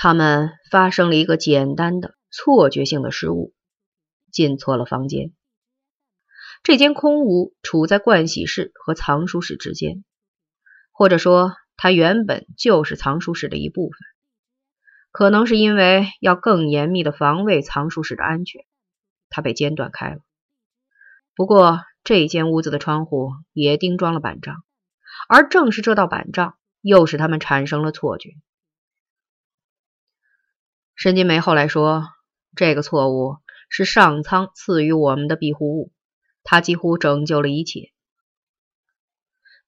他们发生了一个简单的错觉性的失误，进错了房间。这间空屋处在盥洗室和藏书室之间，或者说，它原本就是藏书室的一部分。可能是因为要更严密的防卫藏书室的安全，它被间断开了。不过，这间屋子的窗户也钉装了板障，而正是这道板障，又使他们产生了错觉。申金梅后来说，这个错误是上苍赐予我们的庇护物。它几乎拯救了一切。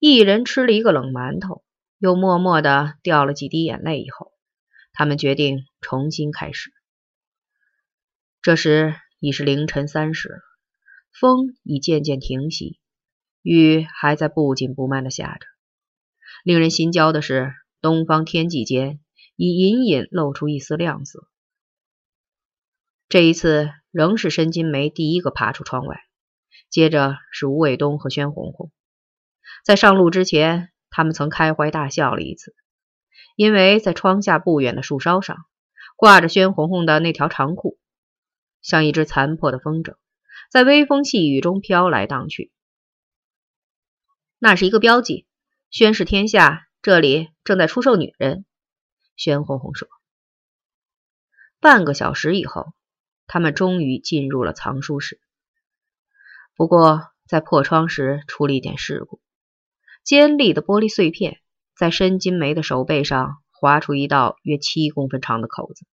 一人吃了一个冷馒头，又默默的掉了几滴眼泪。以后，他们决定重新开始。这时已是凌晨三时了，风已渐渐停息，雨还在不紧不慢的下着。令人心焦的是，东方天际间已隐隐露出一丝亮色。这一次，仍是申金梅第一个爬出窗外。接着是吴卫东和宣红红，在上路之前，他们曾开怀大笑了一次，因为在窗下不远的树梢上挂着宣红红的那条长裤，像一只残破的风筝，在微风细雨中飘来荡去。那是一个标记，宣示天下这里正在出售女人。宣红红说。半个小时以后，他们终于进入了藏书室。不过，在破窗时出了一点事故，尖利的玻璃碎片在申金梅的手背上划出一道约七公分长的口子，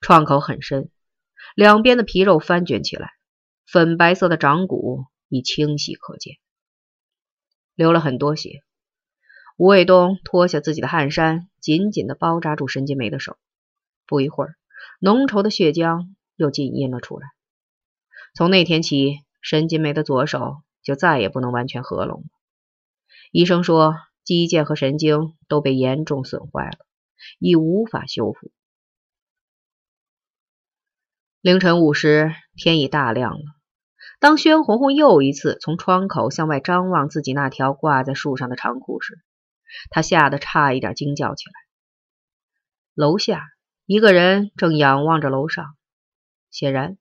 创口很深，两边的皮肉翻卷起来，粉白色的掌骨已清晰可见，流了很多血。吴卫东脱下自己的汗衫，紧紧地包扎住申金梅的手。不一会儿，浓稠的血浆又浸淹了出来。从那天起。申金梅的左手就再也不能完全合拢了。医生说，肌腱和神经都被严重损坏了，已无法修复。凌晨五时，天已大亮了。当宣红红又一次从窗口向外张望自己那条挂在树上的长裤时，他吓得差一点惊叫起来。楼下，一个人正仰望着楼上，显然。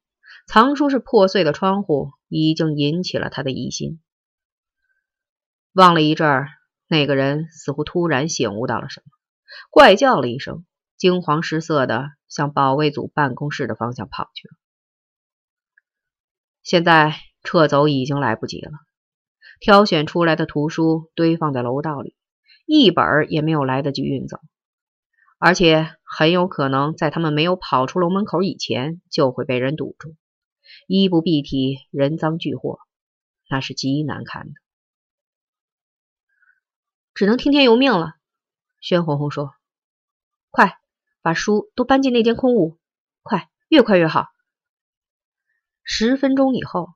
藏书室破碎的窗户已经引起了他的疑心。望了一阵儿，那个人似乎突然醒悟到了什么，怪叫了一声，惊慌失色的向保卫组办公室的方向跑去了。现在撤走已经来不及了。挑选出来的图书堆放在楼道里，一本也没有来得及运走，而且很有可能在他们没有跑出楼门口以前，就会被人堵住。衣不蔽体，人赃俱获，那是极难看的，只能听天由命了。宣红红说：“快把书都搬进那间空屋，快，越快越好。”十分钟以后，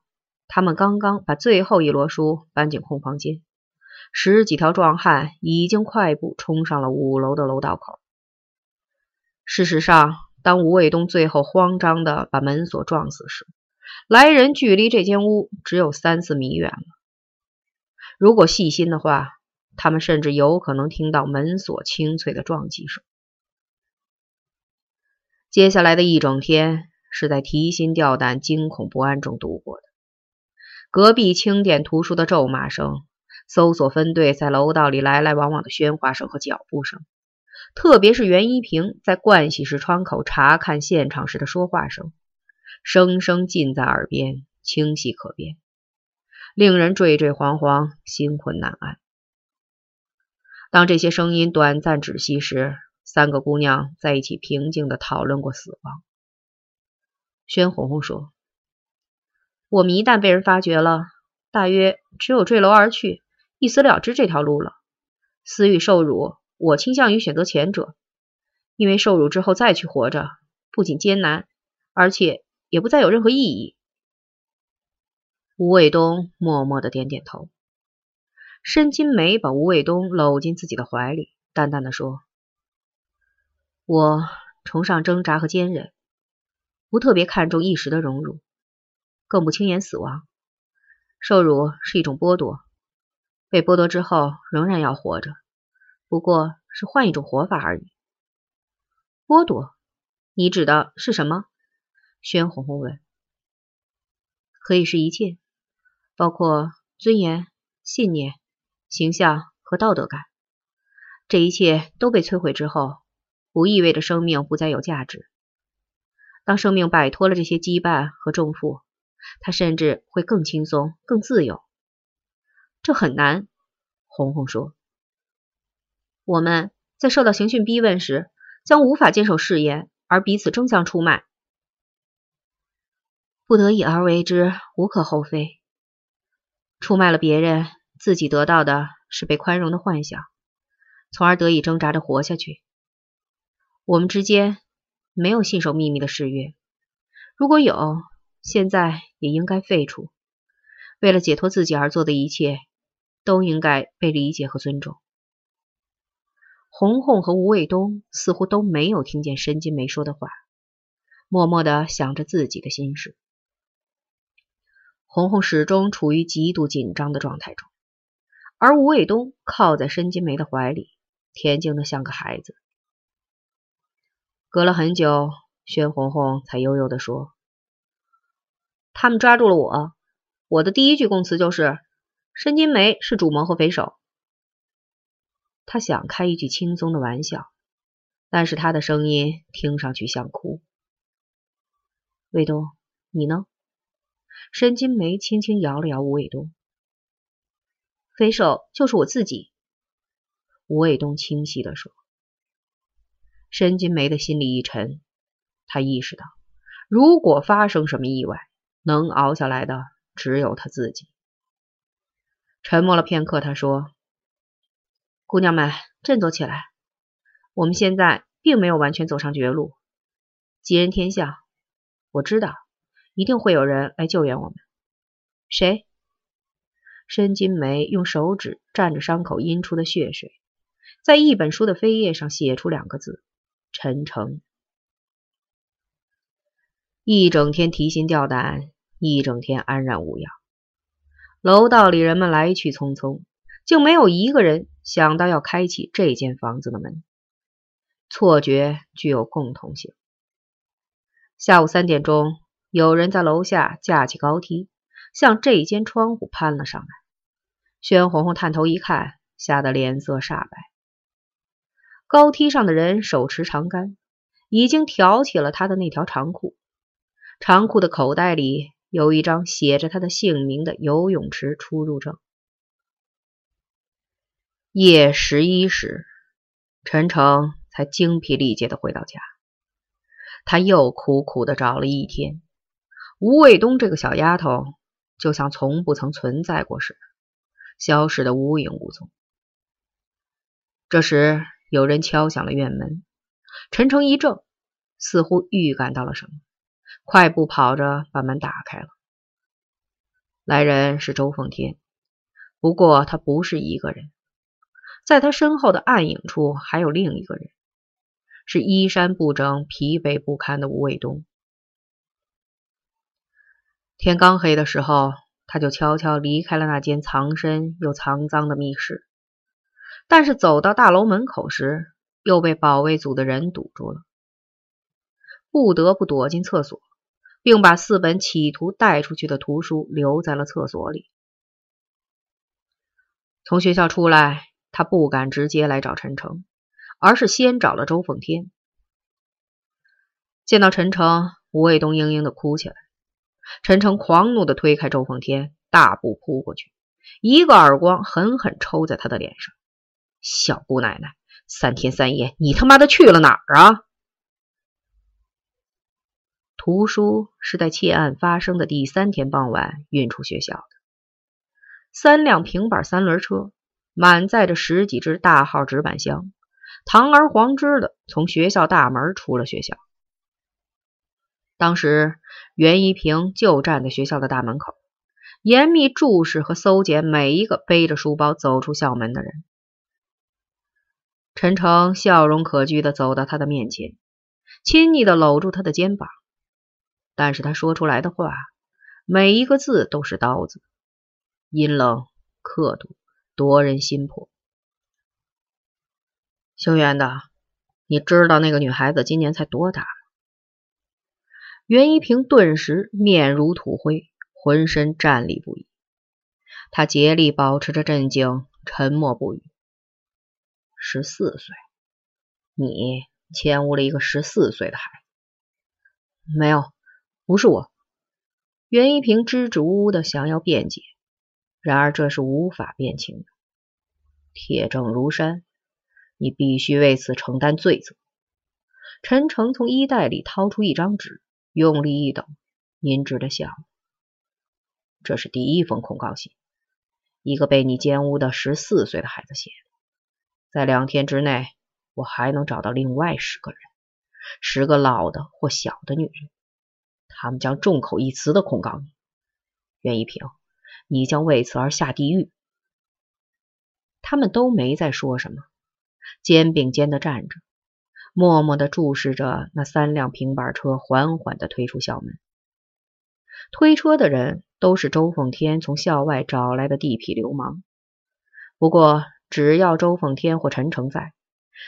他们刚刚把最后一摞书搬进空房间，十几条壮汉已经快步冲上了五楼的楼道口。事实上，当吴卫东最后慌张的把门锁撞死时，来人距离这间屋只有三四米远了。如果细心的话，他们甚至有可能听到门锁清脆的撞击声。接下来的一整天是在提心吊胆、惊恐不安中度过的。隔壁清点图书的咒骂声，搜索分队在楼道里来来往往的喧哗声和脚步声，特别是袁一平在盥洗室窗口查看现场时的说话声。声声近在耳边，清晰可辨，令人惴惴惶惶，心困难安。当这些声音短暂止息时，三个姑娘在一起平静地讨论过死亡。宣红红说：“我们一旦被人发觉了，大约只有坠楼而去，一死了之这条路了。死与受辱，我倾向于选择前者，因为受辱之后再去活着，不仅艰难，而且……”也不再有任何意义。吴卫东默默的点点头。申金梅把吴卫东搂进自己的怀里，淡淡的说：“我崇尚挣扎和坚韧，不特别看重一时的荣辱，更不轻言死亡。受辱是一种剥夺，被剥夺之后仍然要活着，不过是换一种活法而已。”剥夺？你指的是什么？宣红红问。可以是一切，包括尊严、信念、形象和道德感。这一切都被摧毁之后，不意味着生命不再有价值。当生命摆脱了这些羁绊和重负，它甚至会更轻松、更自由。这很难，红红说。我们在受到刑讯逼问时，将无法坚守誓言，而彼此争相出卖。不得已而为之，无可厚非。出卖了别人，自己得到的是被宽容的幻想，从而得以挣扎着活下去。我们之间没有信守秘密的誓约，如果有，现在也应该废除。为了解脱自己而做的一切。都应该被理解和尊重。红红和吴卫东似乎都没有听见申金梅说的话，默默的想着自己的心事。红红始终处于极度紧张的状态中，而吴卫东靠在申金梅的怀里，恬静的像个孩子。隔了很久，宣红红才悠悠的说：“他们抓住了我，我的第一句供词就是。”申金梅是主谋和匪首。他想开一句轻松的玩笑，但是他的声音听上去像哭。卫东，你呢？申金梅轻轻摇了摇吴卫东。匪首就是我自己。吴卫东清晰的说。申金梅的心里一沉，他意识到，如果发生什么意外，能熬下来的只有他自己。沉默了片刻，他说：“姑娘们，振作起来！我们现在并没有完全走上绝路。吉人天相，我知道一定会有人来救援我们。谁？”申金梅用手指蘸着伤口阴出的血水，在一本书的扉页上写出两个字：“陈诚。”一整天提心吊胆，一整天安然无恙。楼道里人们来去匆匆，竟没有一个人想到要开启这间房子的门。错觉具有共同性。下午三点钟，有人在楼下架起高梯，向这间窗户攀了上来。宣红红探头一看，吓得脸色煞白。高梯上的人手持长杆，已经挑起了他的那条长裤，长裤的口袋里。有一张写着他的姓名的游泳池出入证。夜十一时，陈诚才精疲力竭的回到家。他又苦苦的找了一天，吴卫东这个小丫头就像从不曾存在过似的，消失的无影无踪。这时，有人敲响了院门，陈诚一怔，似乎预感到了什么。快步跑着把门打开了。来人是周凤天，不过他不是一个人，在他身后的暗影处还有另一个人，是衣衫不整、疲惫不堪的吴卫东。天刚黑的时候，他就悄悄离开了那间藏身又藏赃的密室，但是走到大楼门口时，又被保卫组的人堵住了，不得不躲进厕所。并把四本企图带出去的图书留在了厕所里。从学校出来，他不敢直接来找陈诚，而是先找了周凤天。见到陈诚，吴卫东嘤嘤的哭起来。陈诚狂怒的推开周凤天，大步扑过去，一个耳光狠狠抽在他的脸上。小姑奶奶，三天三夜，你他妈的去了哪儿啊？图书是在窃案发生的第三天傍晚运出学校的。三辆平板三轮车满载着十几只大号纸板箱，堂而皇之的从学校大门出了学校。当时袁一平就站在学校的大门口，严密注视和搜检每一个背着书包走出校门的人。陈诚笑容可掬的走到他的面前，亲昵的搂住他的肩膀。但是他说出来的话，每一个字都是刀子，阴冷、刻毒、夺人心魄。姓袁的，你知道那个女孩子今年才多大吗？袁一平顿时面如土灰，浑身战栗不已。他竭力保持着镇静，沉默不语。十四岁，你牵污了一个十四岁的孩子？没有，不是我。袁一平支支吾吾的想要辩解，然而这是无法辩清的。铁证如山，你必须为此承担罪责。陈诚从衣袋里掏出一张纸。用力一抖，您指着笑。这是第一封控告信，一个被你奸污的十四岁的孩子写的。在两天之内，我还能找到另外十个人，十个老的或小的女人，他们将众口一词的控告你，袁一平，你将为此而下地狱。他们都没再说什么，肩并肩的站着。默默的注视着那三辆平板车缓缓的推出校门。推车的人都是周凤天从校外找来的地痞流氓。不过，只要周凤天或陈诚在，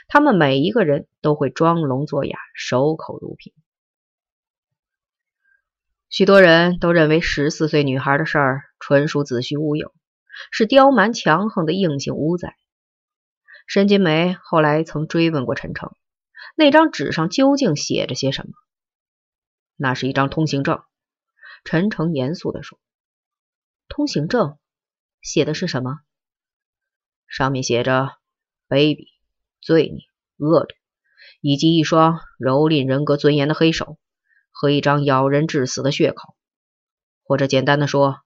他们每一个人都会装聋作哑，守口如瓶。许多人都认为十四岁女孩的事儿纯属子虚乌有，是刁蛮强横的硬性乌载。申金梅后来曾追问过陈诚。那张纸上究竟写着些什么？那是一张通行证。陈诚严肃地说：“通行证写的是什么？上面写着卑鄙、罪孽、恶毒，以及一双蹂躏人格尊严的黑手和一张咬人致死的血口。或者简单的说，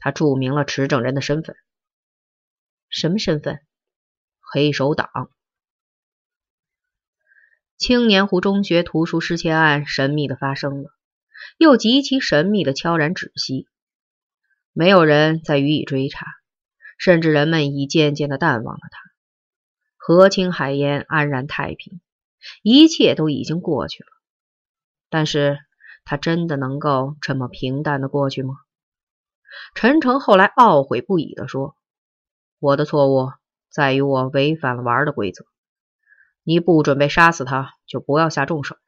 他注明了持证人的身份。什么身份？黑手党。”青年湖中学图书失窃案神秘的发生了，又极其神秘的悄然止息。没有人再予以追查，甚至人们已渐渐的淡忘了他。河清海晏，安然太平，一切都已经过去了。但是，他真的能够这么平淡的过去吗？陈诚后来懊悔不已的说：“我的错误在于我违反了玩的规则。”你不准备杀死他，就不要下重手。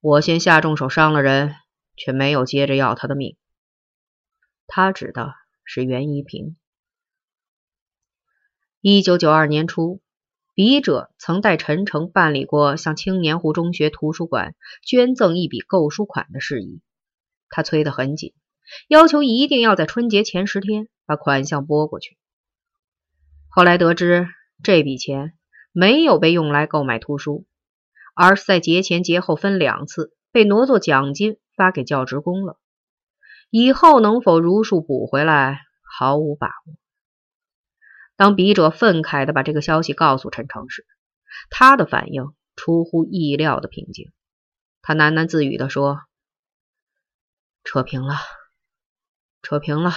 我先下重手伤了人，却没有接着要他的命。他指的是袁一平。一九九二年初，笔者曾代陈诚办理过向青年湖中学图书馆捐赠一笔购书款的事宜。他催得很紧，要求一定要在春节前十天把款项拨过去。后来得知这笔钱。没有被用来购买图书，而是在节前节后分两次被挪作奖金发给教职工了。以后能否如数补回来，毫无把握。当笔者愤慨地把这个消息告诉陈诚时，他的反应出乎意料的平静。他喃喃自语地说：“扯平了，扯平了。”